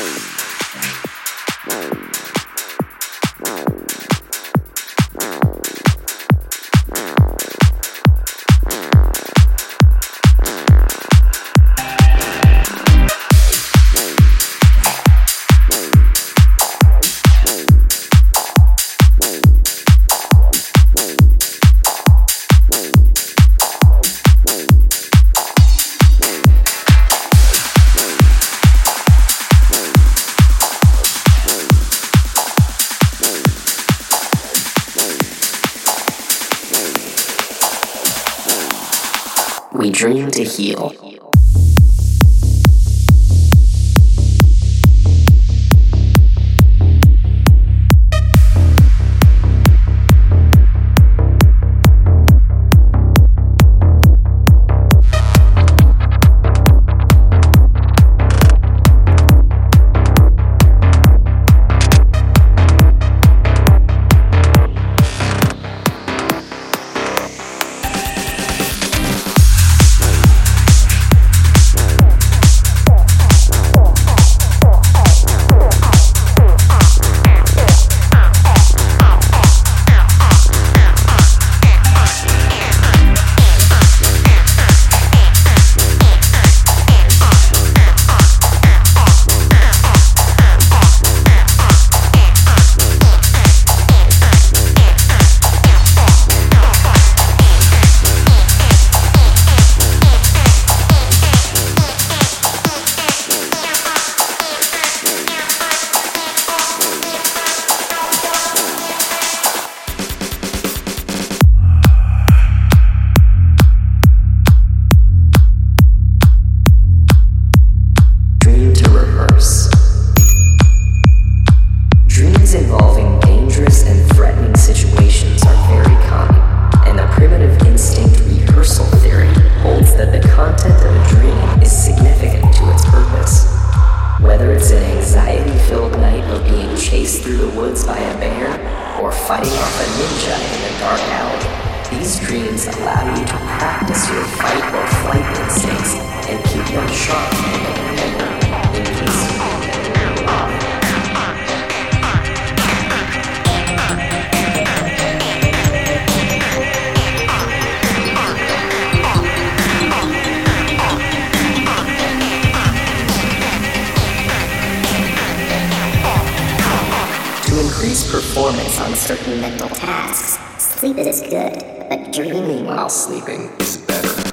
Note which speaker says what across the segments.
Speaker 1: Bye. we dream to heal. chased through the woods by a bear, or fighting off a ninja in a dark alley. These dreams allow you to practice your fight or flight instincts and keep them sharp. performance on certain mental tasks. Sleep is good, but dreaming while sleeping is better.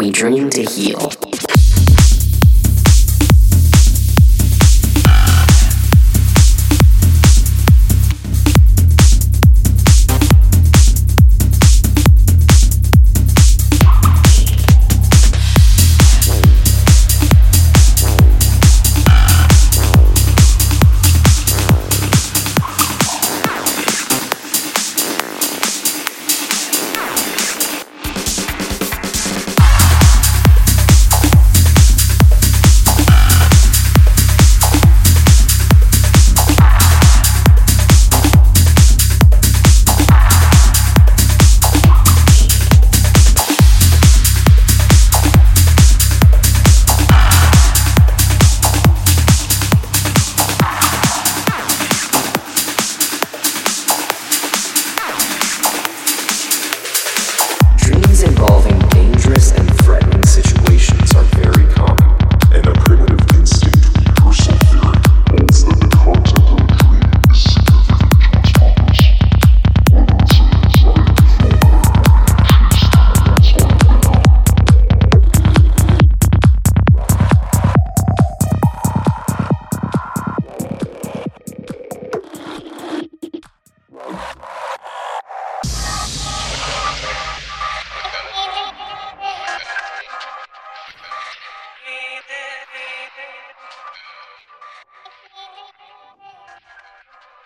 Speaker 1: We dream to heal.